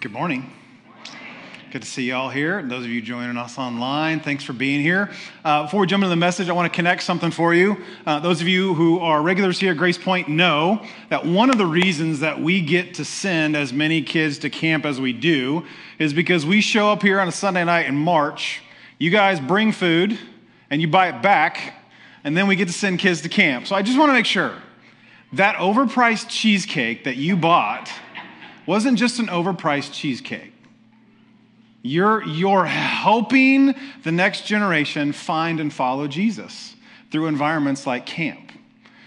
Good morning. Good to see you all here. Those of you joining us online, thanks for being here. Uh, before we jump into the message, I want to connect something for you. Uh, those of you who are regulars here at Grace Point know that one of the reasons that we get to send as many kids to camp as we do is because we show up here on a Sunday night in March. You guys bring food and you buy it back, and then we get to send kids to camp. So I just want to make sure that overpriced cheesecake that you bought wasn't just an overpriced cheesecake. You're, you're helping the next generation find and follow Jesus through environments like camp.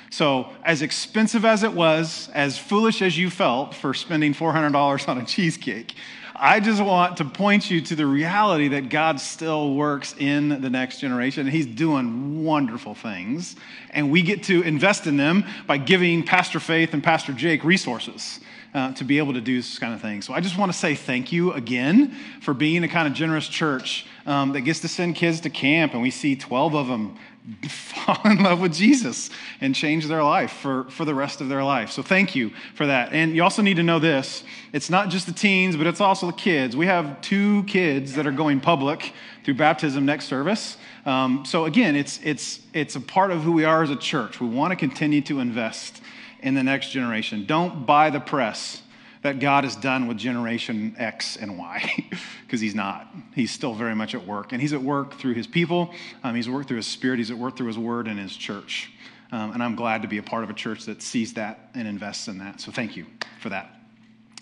So, as expensive as it was, as foolish as you felt for spending $400 on a cheesecake, I just want to point you to the reality that God still works in the next generation. He's doing wonderful things, and we get to invest in them by giving Pastor Faith and Pastor Jake resources uh, to be able to do this kind of thing. So I just want to say thank you again for being a kind of generous church um, that gets to send kids to camp, and we see 12 of them fall in love with Jesus and change their life for, for the rest of their life. So thank you for that. And you also need to know this it's not just the teens, but it's also the kids. We have two kids that are going public through baptism next service. Um, so again, it's, it's, it's a part of who we are as a church. We want to continue to invest in the next generation. Don't buy the press that God is done with generation X and Y, because he's not. He's still very much at work. And he's at work through his people, um, he's at work through his spirit, he's at work through his word and his church. Um, and I'm glad to be a part of a church that sees that and invests in that. So thank you for that.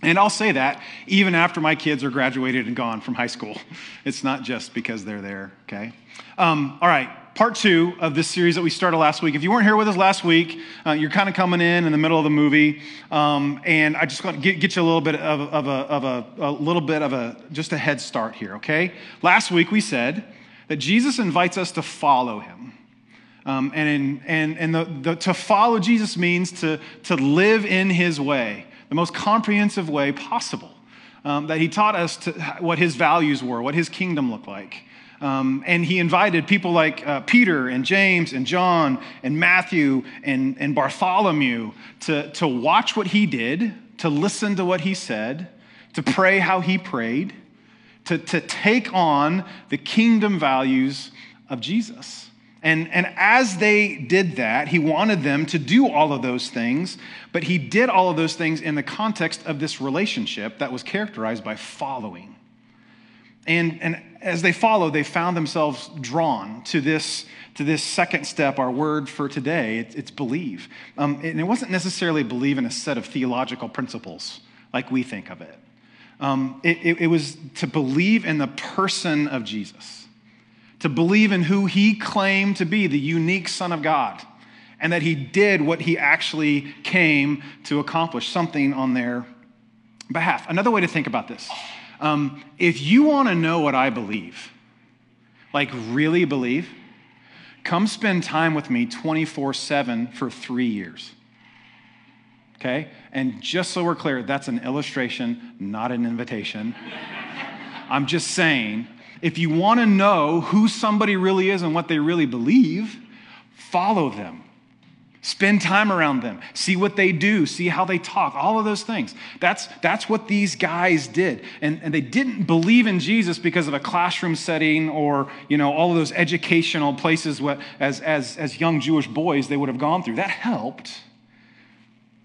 And I'll say that even after my kids are graduated and gone from high school. It's not just because they're there, okay? Um, all right, part two of this series that we started last week. If you weren't here with us last week, uh, you're kind of coming in in the middle of the movie, um, and I just want to get, get you a little bit of, of, a, of a, a little bit of a just a head start here. Okay, last week we said that Jesus invites us to follow him. Um, and in, and, and the, the, to follow Jesus means to, to live in his way, the most comprehensive way possible. Um, that he taught us to, what his values were, what his kingdom looked like. Um, and he invited people like uh, Peter and James and John and Matthew and, and Bartholomew to, to watch what he did, to listen to what he said, to pray how he prayed, to, to take on the kingdom values of Jesus. And, and as they did that, he wanted them to do all of those things, but he did all of those things in the context of this relationship that was characterized by following. And, and as they followed, they found themselves drawn to this, to this second step, our word for today. It, it's believe. Um, and it wasn't necessarily believe in a set of theological principles like we think of it. Um, it, it, it was to believe in the person of Jesus, to believe in who he claimed to be, the unique Son of God, and that he did what he actually came to accomplish, something on their behalf. Another way to think about this um, if you want to know what I believe, like really believe, come spend time with me 24 7 for three years. Okay? And just so we're clear, that's an illustration, not an invitation. I'm just saying, if you want to know who somebody really is and what they really believe, follow them. Spend time around them. See what they do. See how they talk. All of those things. That's, that's what these guys did. And, and they didn't believe in Jesus because of a classroom setting or, you know, all of those educational places what, as, as, as young Jewish boys they would have gone through. That helped.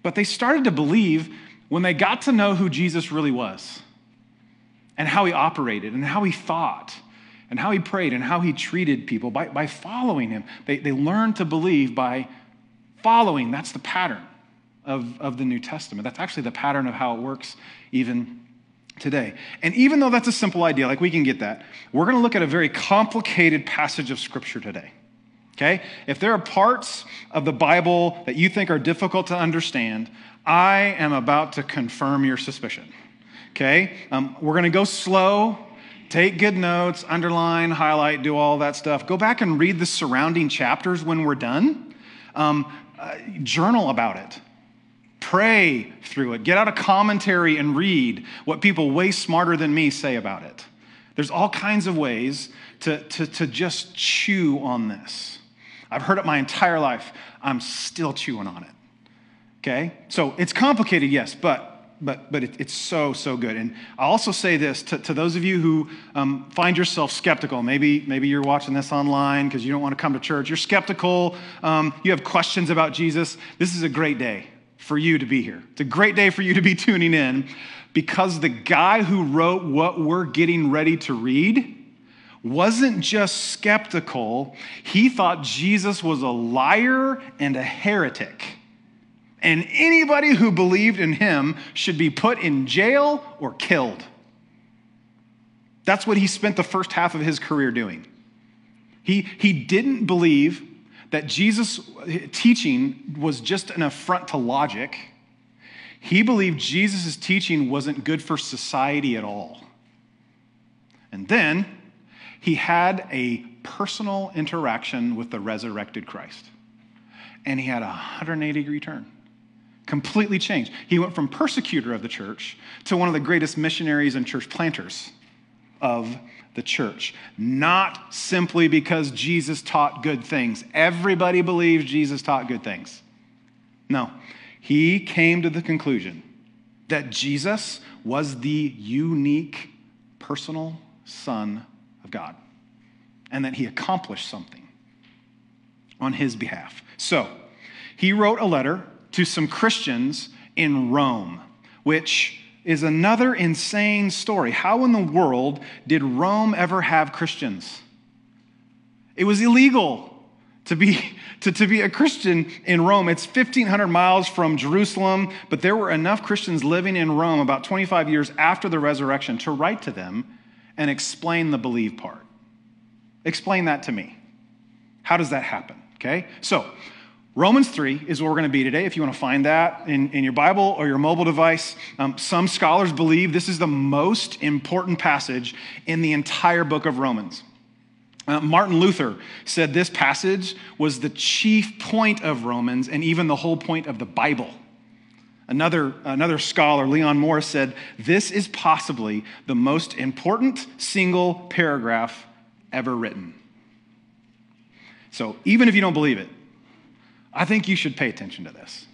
But they started to believe when they got to know who Jesus really was and how he operated and how he thought and how he prayed and how he treated people by, by following him. They, they learned to believe by following. That's the pattern of, of the New Testament. That's actually the pattern of how it works even today. And even though that's a simple idea, like we can get that, we're going to look at a very complicated passage of Scripture today. Okay? If there are parts of the Bible that you think are difficult to understand, I am about to confirm your suspicion. Okay? Um, we're going to go slow. Take good notes, underline, highlight, do all that stuff. Go back and read the surrounding chapters when we're done. Um, uh, journal about it. Pray through it. Get out a commentary and read what people way smarter than me say about it. There's all kinds of ways to, to, to just chew on this. I've heard it my entire life. I'm still chewing on it. Okay? So it's complicated, yes, but but, but it, it's so, so good. And I'll also say this to, to those of you who um, find yourself skeptical. Maybe, maybe you're watching this online because you don't want to come to church. You're skeptical. Um, you have questions about Jesus. This is a great day for you to be here. It's a great day for you to be tuning in because the guy who wrote what we're getting ready to read wasn't just skeptical, he thought Jesus was a liar and a heretic and anybody who believed in him should be put in jail or killed. That's what he spent the first half of his career doing. He, he didn't believe that Jesus' teaching was just an affront to logic. He believed Jesus' teaching wasn't good for society at all. And then he had a personal interaction with the resurrected Christ. And he had a 180 degree turn completely changed. He went from persecutor of the church to one of the greatest missionaries and church planters of the church. Not simply because Jesus taught good things. Everybody believes Jesus taught good things. No, he came to the conclusion that Jesus was the unique personal Son of God and that he accomplished something on his behalf. So, he wrote a letter to some Christians in Rome, which is another insane story. How in the world did Rome ever have Christians? It was illegal to be, to, to be a Christian in Rome. It's 1,500 miles from Jerusalem, but there were enough Christians living in Rome about 25 years after the resurrection to write to them and explain the believe part. Explain that to me. How does that happen? Okay? So, Romans 3 is where we're going to be today. If you want to find that in, in your Bible or your mobile device, um, some scholars believe this is the most important passage in the entire book of Romans. Uh, Martin Luther said this passage was the chief point of Romans and even the whole point of the Bible. Another, another scholar, Leon Morris, said this is possibly the most important single paragraph ever written. So even if you don't believe it, I think you should pay attention to this.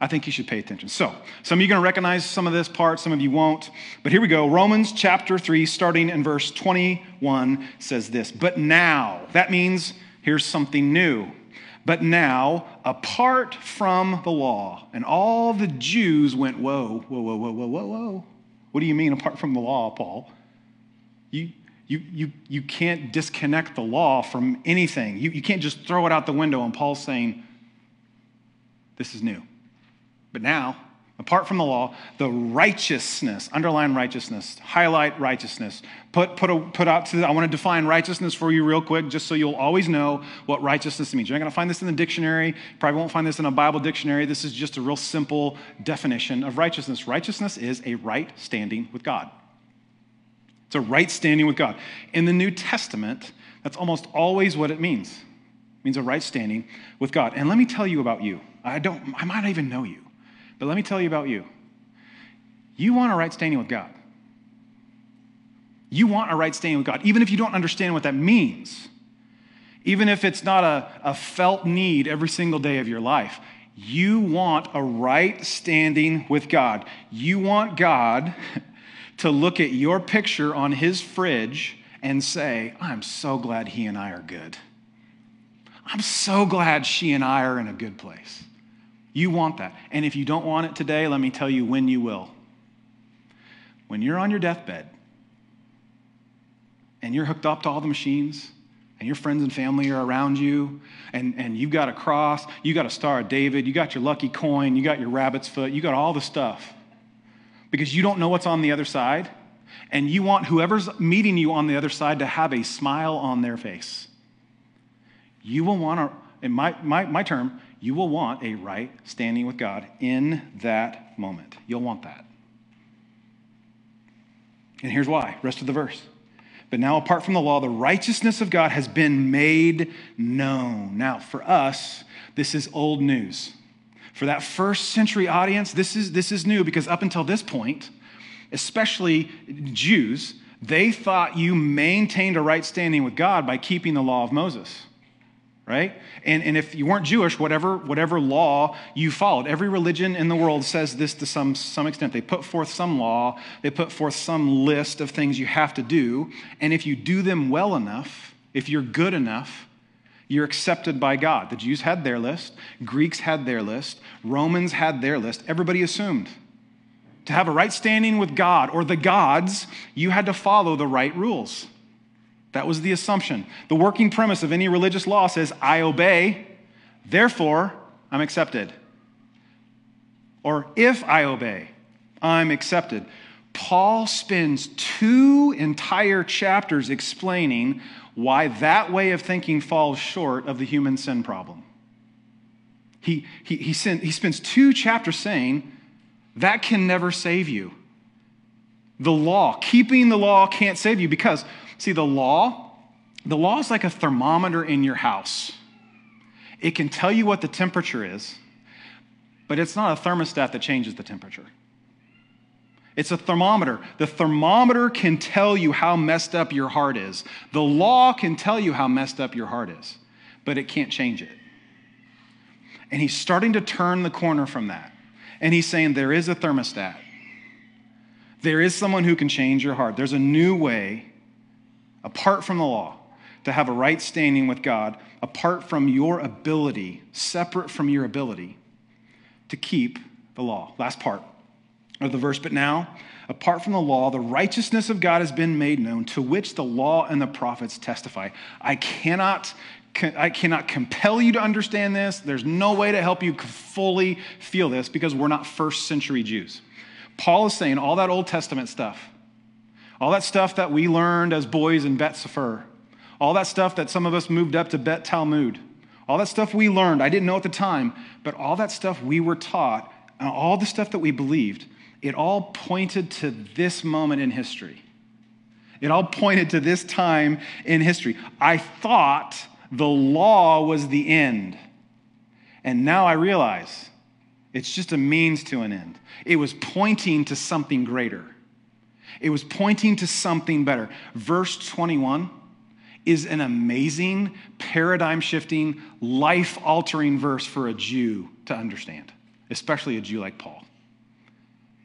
I think you should pay attention. So, some of you are going to recognize some of this part, some of you won't. But here we go. Romans chapter 3, starting in verse 21, says this But now, that means here's something new. But now, apart from the law, and all the Jews went, Whoa, whoa, whoa, whoa, whoa, whoa, whoa. What do you mean apart from the law, Paul? You, you, you, you can't disconnect the law from anything. You, you can't just throw it out the window. And Paul's saying, this is new. But now, apart from the law, the righteousness, underline righteousness, highlight righteousness, put, put, a, put out to, the, I want to define righteousness for you real quick, just so you'll always know what righteousness means. You're not going to find this in the dictionary, probably won't find this in a Bible dictionary. This is just a real simple definition of righteousness. Righteousness is a right standing with God. It's a right standing with God. In the New Testament, that's almost always what it means. It means a right standing with God. And let me tell you about you. I don't I might not even know you, but let me tell you about you. You want a right standing with God. You want a right standing with God, even if you don't understand what that means. Even if it's not a, a felt need every single day of your life, you want a right standing with God. You want God to look at your picture on his fridge and say, I'm so glad he and I are good. I'm so glad she and I are in a good place. You want that. And if you don't want it today, let me tell you when you will. When you're on your deathbed and you're hooked up to all the machines and your friends and family are around you and, and you've got a cross, you got a Star of David, you got your lucky coin, you got your rabbit's foot, you got all the stuff because you don't know what's on the other side, and you want whoever's meeting you on the other side to have a smile on their face. You will want in my, my, my term, you will want a right standing with God in that moment. You'll want that. And here's why. Rest of the verse. But now, apart from the law, the righteousness of God has been made known. Now, for us, this is old news. For that first century audience, this is, this is new because up until this point, especially Jews, they thought you maintained a right standing with God by keeping the law of Moses. right? And, and if you weren't Jewish, whatever, whatever law you followed, every religion in the world says this to some, some extent. They put forth some law, they put forth some list of things you have to do. And if you do them well enough, if you're good enough, you're accepted by God. The Jews had their list, Greeks had their list, Romans had their list. Everybody assumed. To have a right standing with God or the gods, you had to follow the right rules. That was the assumption. The working premise of any religious law says, I obey, therefore I'm accepted. Or if I obey, I'm accepted. Paul spends two entire chapters explaining why that way of thinking falls short of the human sin problem. He, he, he, sent, he spends two chapters saying that can never save you. The law, keeping the law can't save you because See, the law, the law is like a thermometer in your house. It can tell you what the temperature is, but it's not a thermostat that changes the temperature. It's a thermometer. The thermometer can tell you how messed up your heart is. The law can tell you how messed up your heart is, but it can't change it. And he's starting to turn the corner from that. And he's saying there is a thermostat. There is someone who can change your heart. There's a new way apart from the law, to have a right standing with God, apart from your ability, separate from your ability to keep the law. Last part of the verse. But now, apart from the law, the righteousness of God has been made known, to which the law and the prophets testify. I cannot. I cannot compel you to understand this. There's no way to help you fully feel this because we're not first century Jews. Paul is saying all that Old Testament stuff, all that stuff that we learned as boys in Bet Sefer. All that stuff that some of us moved up to Bet Talmud. All that stuff we learned, I didn't know at the time, but all that stuff we were taught, and all the stuff that we believed, it all pointed to this moment in history. It all pointed to this time in history. I thought the law was the end. And now I realize it's just a means to an end. It was pointing to something greater. It was pointing to something better. Verse 21 is an amazing, paradigm shifting, life altering verse for a Jew to understand, especially a Jew like Paul.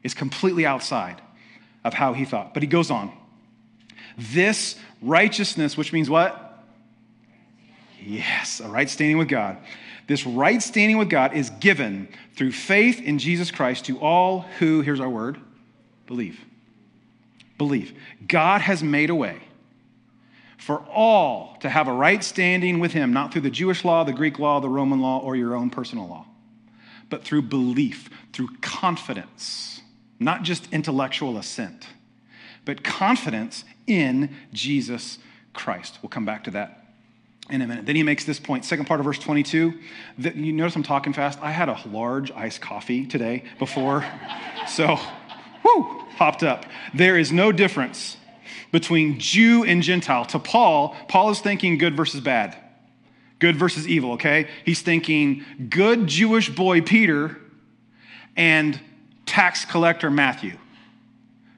It's completely outside of how he thought. But he goes on. This righteousness, which means what? Yes, a right standing with God. This right standing with God is given through faith in Jesus Christ to all who, here's our word, believe believe. God has made a way for all to have a right standing with Him, not through the Jewish law, the Greek law, the Roman law, or your own personal law, but through belief, through confidence, not just intellectual assent, but confidence in Jesus Christ. We'll come back to that in a minute. Then he makes this point, second part of verse 22. That, you notice I'm talking fast? I had a large iced coffee today before. so, whoo, popped up. There is no difference between Jew and Gentile. To Paul, Paul is thinking good versus bad, good versus evil, okay? He's thinking good Jewish boy Peter and tax collector Matthew.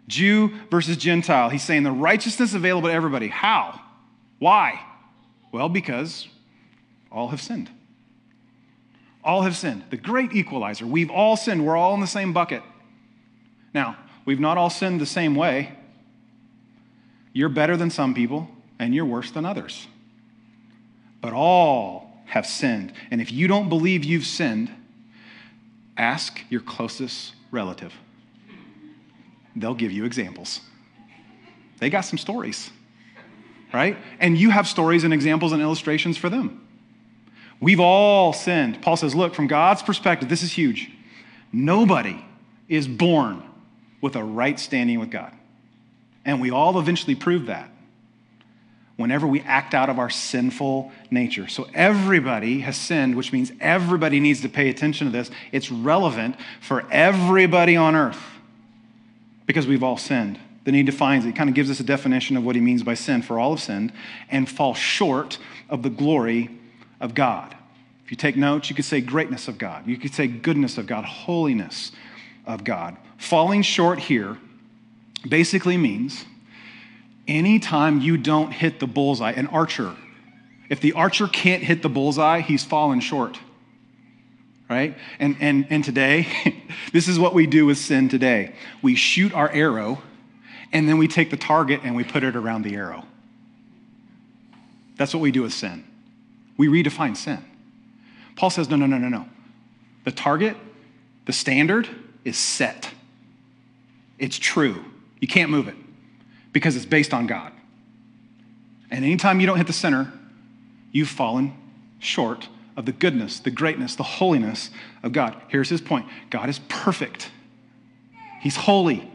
Jew versus Gentile. He's saying the righteousness available to everybody. How? Why? Well, because all have sinned. All have sinned. The great equalizer. We've all sinned. We're all in the same bucket. Now, We've not all sinned the same way. You're better than some people, and you're worse than others. But all have sinned. And if you don't believe you've sinned, ask your closest relative. They'll give you examples. They got some stories, right? And you have stories and examples and illustrations for them. We've all sinned. Paul says, look, from God's perspective, this is huge. Nobody is born with a right standing with God. And we all eventually prove that whenever we act out of our sinful nature. So everybody has sinned, which means everybody needs to pay attention to this. It's relevant for everybody on earth because we've all sinned. Then he defines it, He kind of gives us a definition of what he means by sin. For all have sinned and fall short of the glory of God. If you take notes, you could say greatness of God. You could say goodness of God, holiness of God. Falling short here basically means anytime you don't hit the bullseye, an archer, If the archer can't hit the bullseye, he's fallen short. Right? And, and, and today, this is what we do with sin today. We shoot our arrow, and then we take the target and we put it around the arrow. That's what we do with sin. We redefine sin. Paul says, no, no, no, no, no. The target, the standard is set. It's true. You can't move it because it's based on God. And anytime you don't hit the center, you've fallen short of the goodness, the greatness, the holiness of God. Here's his point God is perfect, He's holy,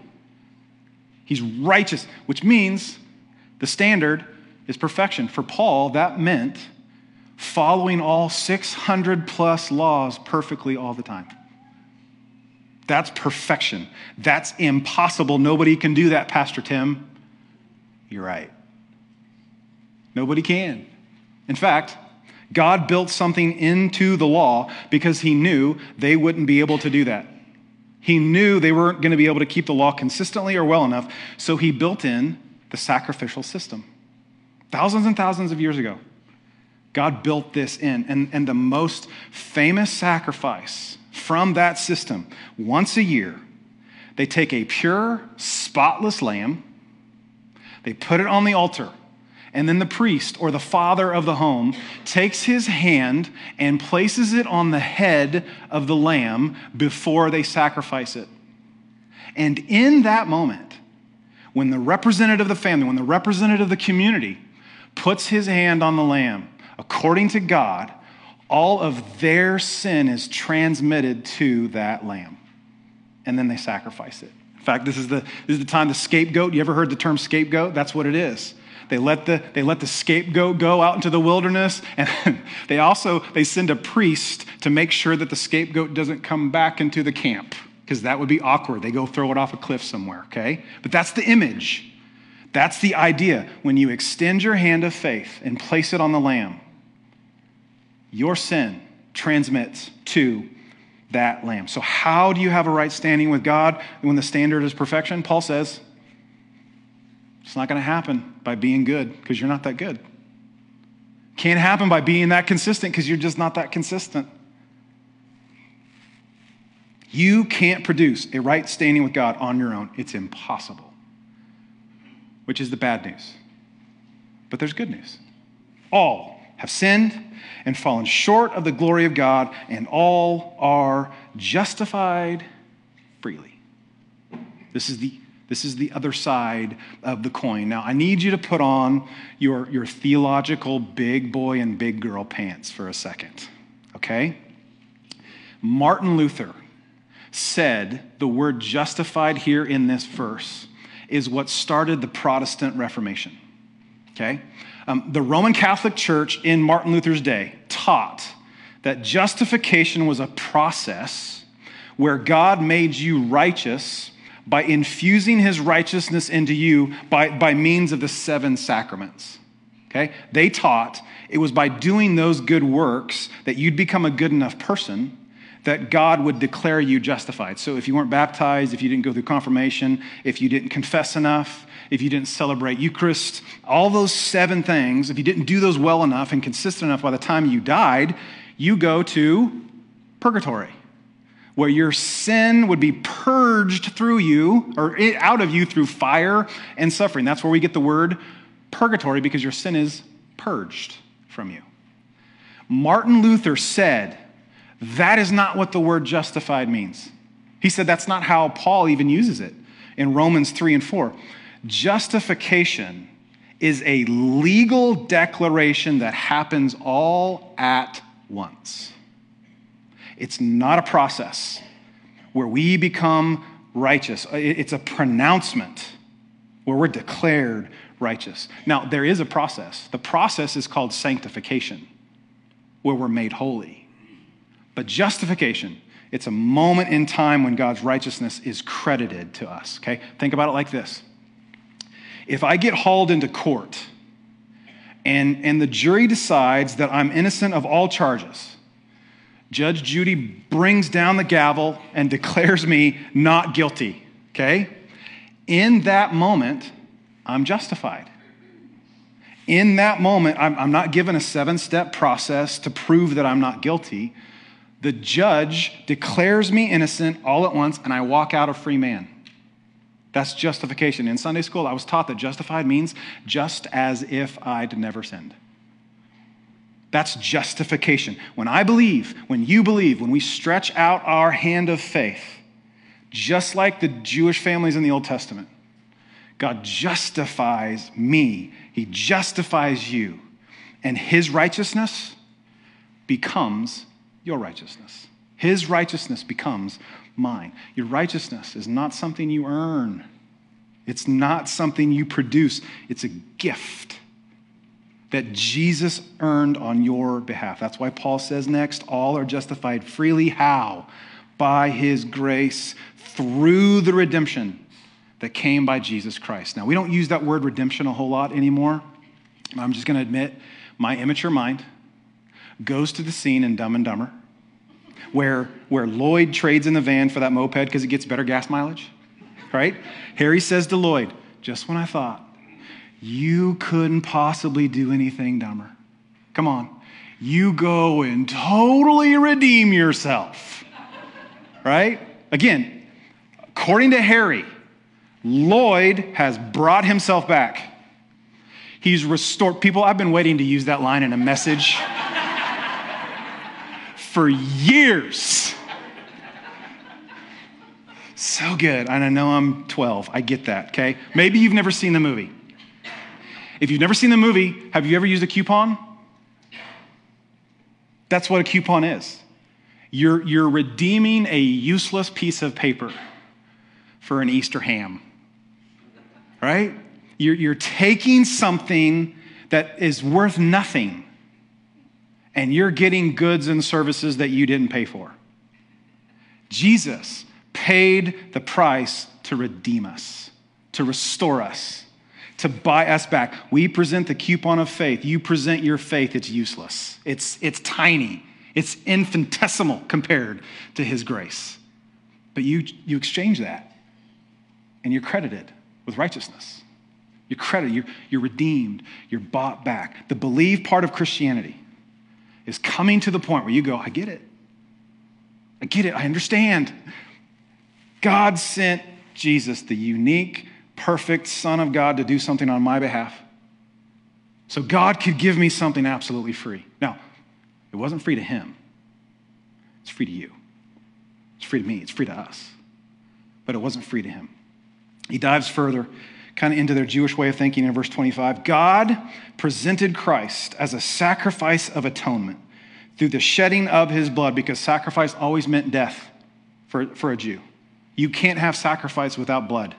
He's righteous, which means the standard is perfection. For Paul, that meant following all 600 plus laws perfectly all the time. That's perfection. That's impossible. Nobody can do that, Pastor Tim. You're right. Nobody can. In fact, God built something into the law because he knew they wouldn't be able to do that. He knew they weren't going to be able to keep the law consistently or well enough, so he built in the sacrificial system. Thousands and thousands of years ago, God built this in. And, and the most famous sacrifice from that system, once a year, they take a pure, spotless lamb, they put it on the altar, and then the priest or the father of the home takes his hand and places it on the head of the lamb before they sacrifice it. And in that moment, when the representative of the family, when the representative of the community puts his hand on the lamb, according to God, all of their sin is transmitted to that lamb. And then they sacrifice it. Fact, this is the, this is the time the scapegoat, you ever heard the term scapegoat? That's what it is. They let the, they let the scapegoat go out into the wilderness, and they also they send a priest to make sure that the scapegoat doesn't come back into the camp, because that would be awkward. They go throw it off a cliff somewhere, okay? But that's the image. That's the idea. When you extend your hand of faith and place it on the lamb, your sin transmits to that lamb. So, how do you have a right standing with God when the standard is perfection? Paul says, it's not going to happen by being good because you're not that good. Can't happen by being that consistent because you're just not that consistent. You can't produce a right standing with God on your own. It's impossible, which is the bad news. But there's good news. All have sinned and fallen short of the glory of God, and all are justified freely. This is the this is the other side of the coin. Now, I need you to put on your, your theological big boy and big girl pants for a second, okay? Martin Luther said the word justified here in this verse is what started the Protestant Reformation, okay? Um, the Roman Catholic Church in Martin Luther's day taught that justification was a process where God made you righteous by infusing his righteousness into you by, by means of the seven sacraments. Okay? They taught it was by doing those good works that you'd become a good enough person that God would declare you justified. So if you weren't baptized, if you didn't go through confirmation, if you didn't confess enough, if you didn't celebrate Eucharist, all those seven things, if you didn't do those well enough and consistent enough by the time you died, you go to purgatory where your sin would be purged through you or out of you through fire and suffering. That's where we get the word purgatory because your sin is purged from you. Martin Luther said that is not what the word justified means. He said that's not how Paul even uses it in Romans 3 and 4. Justification is a legal declaration that happens all at once. It's not a process where we become righteous, it's a pronouncement where we're declared righteous. Now, there is a process. The process is called sanctification, where we're made holy. But justification, it's a moment in time when God's righteousness is credited to us, okay? Think about it like this. If I get hauled into court and, and the jury decides that I'm innocent of all charges, Judge Judy brings down the gavel and declares me not guilty, okay? In that moment, I'm justified. In that moment, I'm, I'm not given a seven step process to prove that I'm not guilty. The judge declares me innocent all at once, and I walk out a free man. That's justification. In Sunday school, I was taught that justified means just as if I'd never sinned. That's justification. When I believe, when you believe, when we stretch out our hand of faith, just like the Jewish families in the Old Testament, God justifies me, He justifies you, and His righteousness becomes your righteousness. His righteousness becomes mine. Your righteousness is not something you earn, it's not something you produce, it's a gift that Jesus earned on your behalf. That's why Paul says next all are justified freely. How? By his grace through the redemption that came by Jesus Christ. Now, we don't use that word redemption a whole lot anymore. I'm just going to admit my immature mind goes to the scene in Dumb and Dumber where, where Lloyd trades in the van for that moped because it gets better gas mileage, right? Harry says to Lloyd, just when I thought you couldn't possibly do anything dumber. Come on. You go and totally redeem yourself. Right? Again, according to Harry, Lloyd has brought himself back. He's restored. People, I've been waiting to use that line in a message for years. So good. And I know I'm 12. I get that, okay? Maybe you've never seen the movie. If you've never seen the movie, have you ever used a coupon? That's what a coupon is. You're, you're redeeming a useless piece of paper for an Easter ham, right? You're, you're taking something that is worth nothing and you're getting goods and services that you didn't pay for. Jesus paid the price to redeem us, to restore us to buy us back. We present the coupon of faith. You present your faith, it's useless. It's, it's tiny, it's infinitesimal compared to His grace. But you, you exchange that, and you're credited with righteousness. You're credited, you're, you're redeemed, you're bought back. The believe part of Christianity is coming to the point where you go, I get it. I get it. I understand. God sent Jesus, the unique, perfect Son of God to do something on my behalf. So God could give me something absolutely free. Now, it wasn't free to him, it's free to you. It's free to me, it's free to us. But it wasn't free to him. He dives further, kind of into their Jewish way of thinking in verse 25. God presented Christ as a sacrifice of atonement through the shedding of his blood, because sacrifice always meant death for, for a Jew. You can't have sacrifice without blood.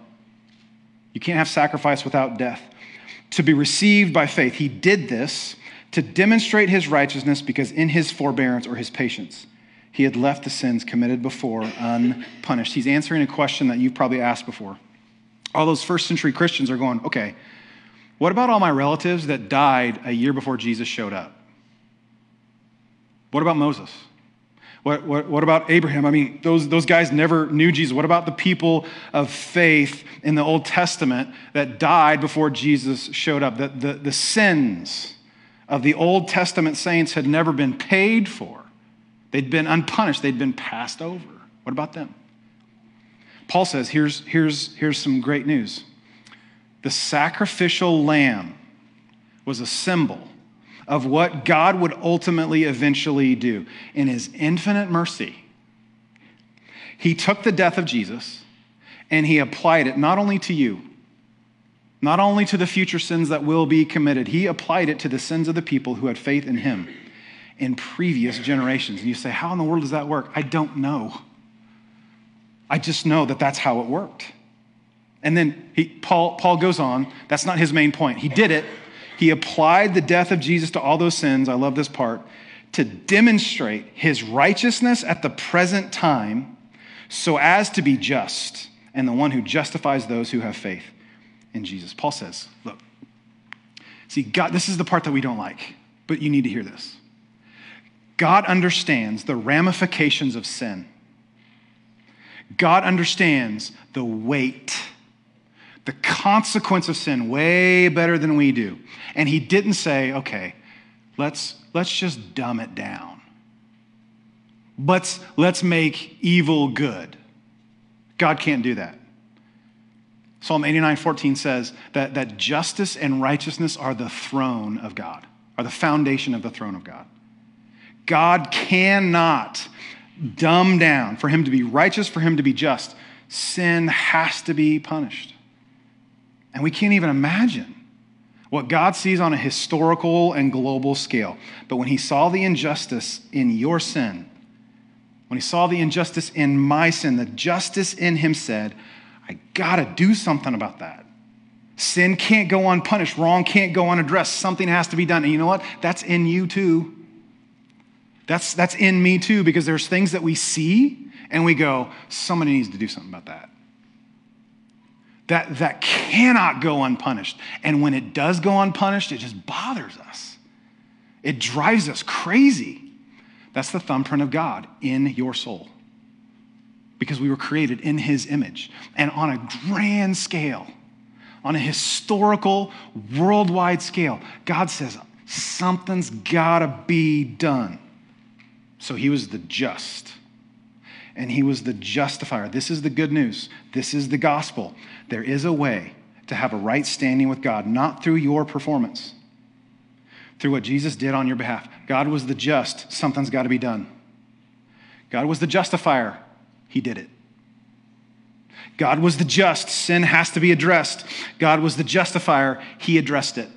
You can't have sacrifice without death. To be received by faith. He did this to demonstrate his righteousness because in his forbearance or his patience, he had left the sins committed before unpunished. He's answering a question that you've probably asked before. All those first century Christians are going, okay, what about all my relatives that died a year before Jesus showed up? What about Moses? What, what, what, about Abraham? I mean, those, those guys never knew Jesus. What about the people of faith in the Old Testament that died before Jesus showed up? The, the, the sins of the Old Testament saints had never been paid for, they'd been unpunished, they'd been passed over. What about them? Paul says here's, here's, here's some great news the sacrificial lamb was a symbol of what God would ultimately eventually do. In his infinite mercy, he took the death of Jesus and he applied it not only to you, not only to the future sins that will be committed, he applied it to the sins of the people who had faith in him in previous generations. And you say, How in the world does that work? I don't know. I just know that that's how it worked. And then he, Paul, Paul goes on, that's not his main point. He did it he applied the death of Jesus to all those sins. I love this part to demonstrate his righteousness at the present time so as to be just and the one who justifies those who have faith in Jesus. Paul says, Look, see, God, this is the part that we don't like, but you need to hear this. God understands the ramifications of sin. God understands the weight the consequence of sin way better than we do. And he didn't say, okay, let's, let's just dumb it down. Let's, let's make evil good. God can't do that. Psalm 89 14 says that, that justice and righteousness are the throne of God, are the foundation of the throne of God. God cannot dumb down. For him to be righteous, for him to be just, sin has to be punished. And we can't even imagine what God sees on a historical and global scale. But when he saw the injustice in your sin, when he saw the injustice in my sin, the justice in him said, I gotta do something about that. Sin can't go unpunished, wrong can't go unaddressed. Something has to be done. And you know what? That's in you too. That's, that's in me too, because there's things that we see and we go, somebody needs to do something about that. That, that cannot go unpunished. And when it does go unpunished, it just bothers us. It drives us crazy. That's the thumbprint of God in your soul. Because we were created in his image. And on a grand scale, on a historical, worldwide scale, God says, something's got to be done. So he was the just. And he was the justifier. This is the good news. This is the gospel. There is a way to have a right standing with God, not through your performance, through what Jesus did on your behalf. God was the just. Something's got to be done. God was the justifier. He did it. God was the just. Sin has to be addressed. God was the justifier. He addressed it.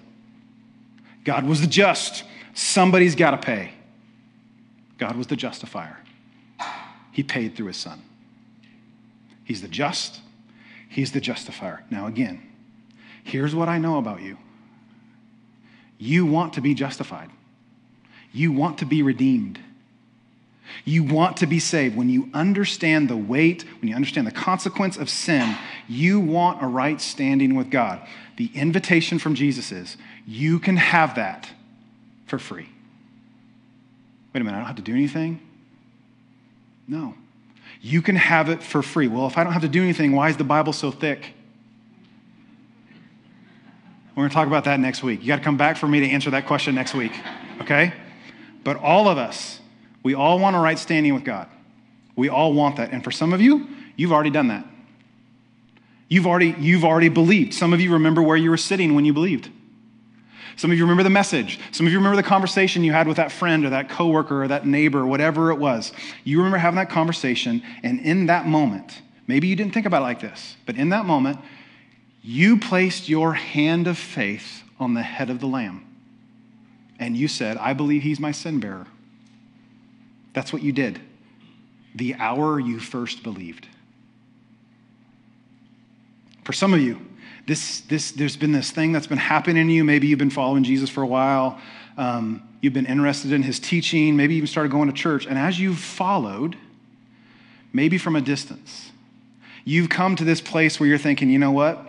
God was the just. Somebody's got to pay. God was the justifier. He paid through his son. He's the just, he's the justifier. Now, again, here's what I know about you you want to be justified, you want to be redeemed. You want to be saved. When you understand the weight, when you understand the consequence of sin, you want a right standing with God. The invitation from Jesus is you can have that for free. Wait a minute, I don't have to do anything? No. You can have it for free. Well, if I don't have to do anything, why is the Bible so thick? We're going to talk about that next week. You got to come back for me to answer that question next week, okay? But all of us, we all want a right standing with God. We all want that. And for some of you, you've already done that. You've already, you've already believed. Some of you remember where you were sitting when you believed. Some of you remember the message. Some of you remember the conversation you had with that friend or that coworker or that neighbor, whatever it was. You remember having that conversation, and in that moment, maybe you didn't think about it like this, but in that moment, you placed your hand of faith on the head of the lamb. And you said, I believe he's my sin bearer. That's what you did the hour you first believed. For some of you, this, this, there's been this thing that's been happening to you. Maybe you've been following Jesus for a while. Um, you've been interested in his teaching. Maybe you even started going to church. And as you've followed, maybe from a distance, you've come to this place where you're thinking, you know what?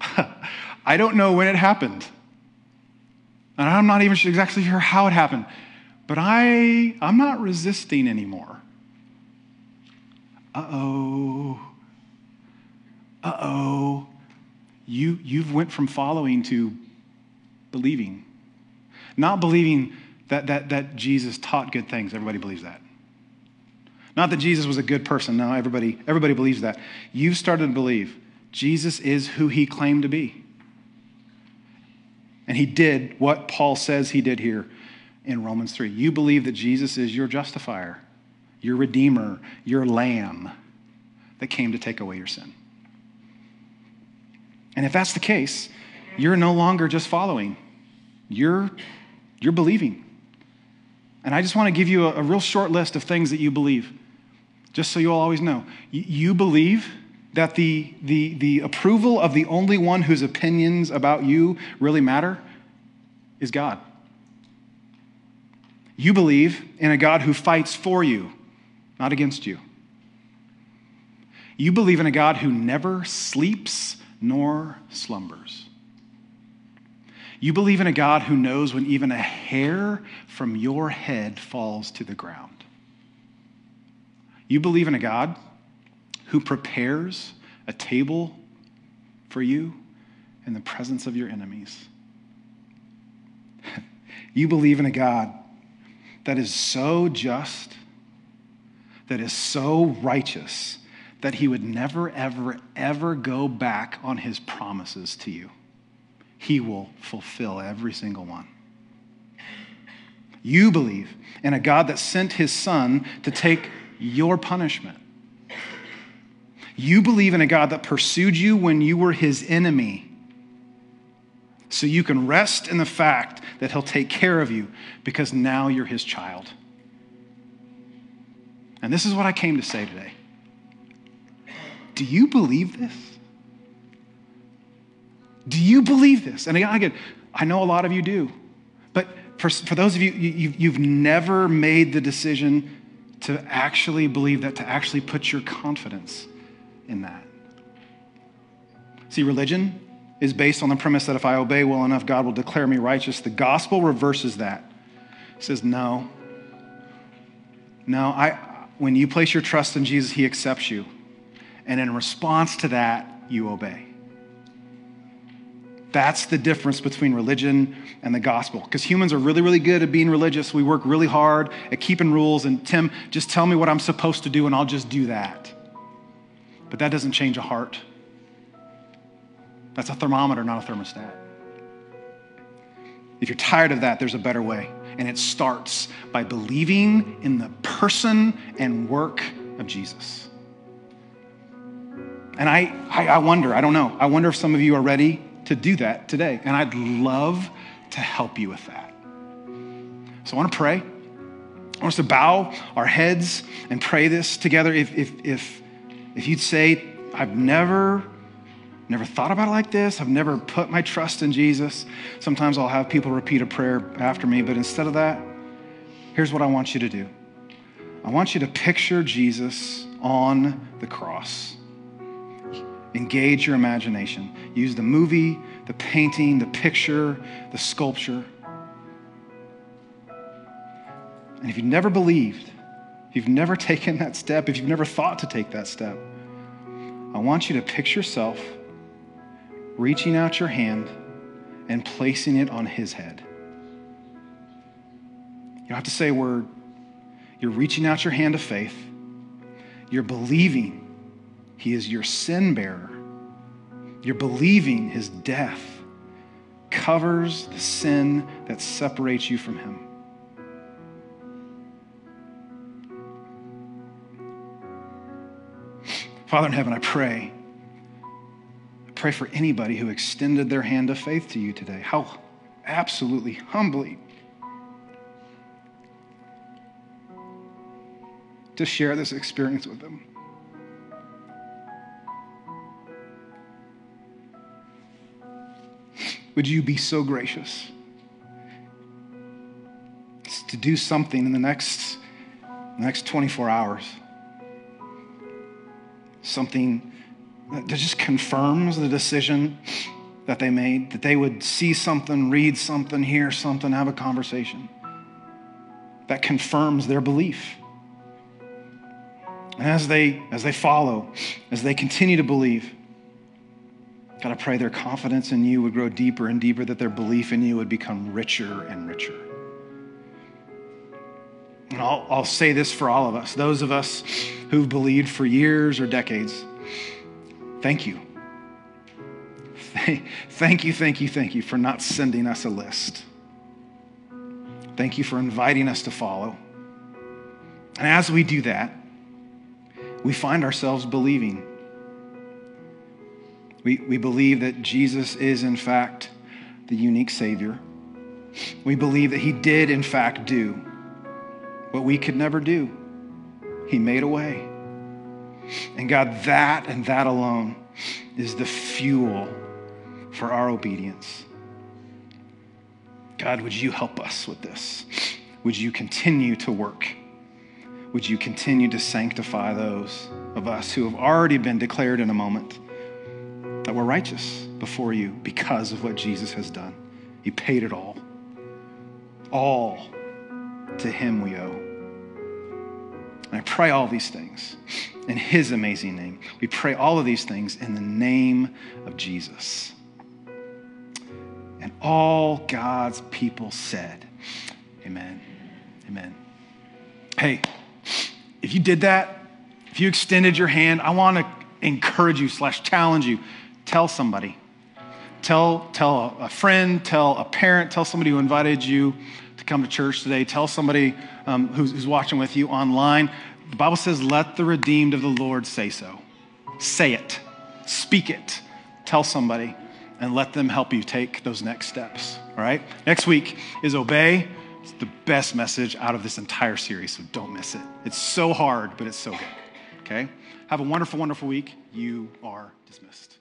I don't know when it happened. And I'm not even exactly sure how it happened. But I, I'm not resisting anymore. Uh oh. Uh oh you, you've went from following to believing. Not believing that, that, that Jesus taught good things. Everybody believes that. Not that Jesus was a good person. No, everybody, everybody believes that. You've started to believe Jesus is who he claimed to be. And he did what Paul says he did here in Romans 3. You believe that Jesus is your justifier, your redeemer, your lamb that came to take away your sin. And if that's the case, you're no longer just following, you're, you're believing. And I just want to give you a, a real short list of things that you believe, just so you'll always know. You, you believe that the, the, the approval of the only one whose opinions about you really matter is God. You believe in a God who fights for you, not against you. You believe in a God who never sleeps nor slumbers. You believe in a God who knows when even a hair from your head falls to the ground. You believe in a God who prepares a table for you in the presence of your enemies. you believe in a God that is so just, that is so righteous, that he would never, ever, ever go back on his promises to you. He will fulfill every single one. You believe in a God that sent his son to take your punishment. You believe in a God that pursued you when you were his enemy. So you can rest in the fact that he'll take care of you because now you're his child. And this is what I came to say today. Do you believe this? Do you believe this? And again, I know a lot of you do. But for, for those of you, you, you've never made the decision to actually believe that, to actually put your confidence in that. See, religion is based on the premise that if I obey well enough, God will declare me righteous. The gospel reverses that. It says, no. No, I, when you place your trust in Jesus, he accepts you. And in response to that, you obey. That's the difference between religion and the gospel. Because humans are really, really good at being religious. We work really hard at keeping rules. And Tim, just tell me what I'm supposed to do, and I'll just do that. But that doesn't change a heart. That's a thermometer, not a thermostat. If you're tired of that, there's a better way. And it starts by believing in the person and work of Jesus. And I, I, I, wonder, I don't know, I wonder if some of you are ready to do that today. And I'd love to help you with that. So I want to pray. I want us to bow our heads and pray this together. If, if, if, if you'd say, I've never, never thought about it like this, I've never put my trust in Jesus, sometimes I'll have people repeat a prayer after me, but instead of that, here's what I want you to do I want you to picture Jesus on the cross. Engage your imagination. Use the movie, the painting, the picture, the sculpture. And if you've never believed, if you've never taken that step, if you've never thought to take that step, I want you to picture yourself reaching out your hand and placing it on his head. You don't have to say a word. You're reaching out your hand of faith. You're believing he is your sin bearer. You're believing his death covers the sin that separates you from him. Father in heaven, I pray. I pray for anybody who extended their hand of faith to you today. How absolutely humbly to share this experience with them. Would you be so gracious to do something in the next, the next 24 hours? Something that just confirms the decision that they made, that they would see something, read something, hear something, have a conversation that confirms their belief. And as they, as they follow, as they continue to believe, God, I pray their confidence in you would grow deeper and deeper, that their belief in you would become richer and richer. And I'll, I'll say this for all of us, those of us who've believed for years or decades, thank you. Thank you, thank you, thank you for not sending us a list. Thank you for inviting us to follow. And as we do that, we find ourselves believing we, we believe that Jesus is, in fact, the unique Savior. We believe that He did, in fact, do what we could never do. He made a way. And God, that and that alone is the fuel for our obedience. God, would you help us with this? Would you continue to work? Would you continue to sanctify those of us who have already been declared in a moment? That we're righteous before you because of what Jesus has done. He paid it all. All to Him we owe. And I pray all these things in his amazing name. We pray all of these things in the name of Jesus. And all God's people said, Amen. Amen. Hey, if you did that, if you extended your hand, I want to encourage you slash challenge you. Tell somebody. Tell, tell a friend, tell a parent, tell somebody who invited you to come to church today. Tell somebody um, who's, who's watching with you online. The Bible says, let the redeemed of the Lord say so. Say it, speak it, tell somebody, and let them help you take those next steps. All right? Next week is Obey. It's the best message out of this entire series, so don't miss it. It's so hard, but it's so good. Okay? Have a wonderful, wonderful week. You are dismissed.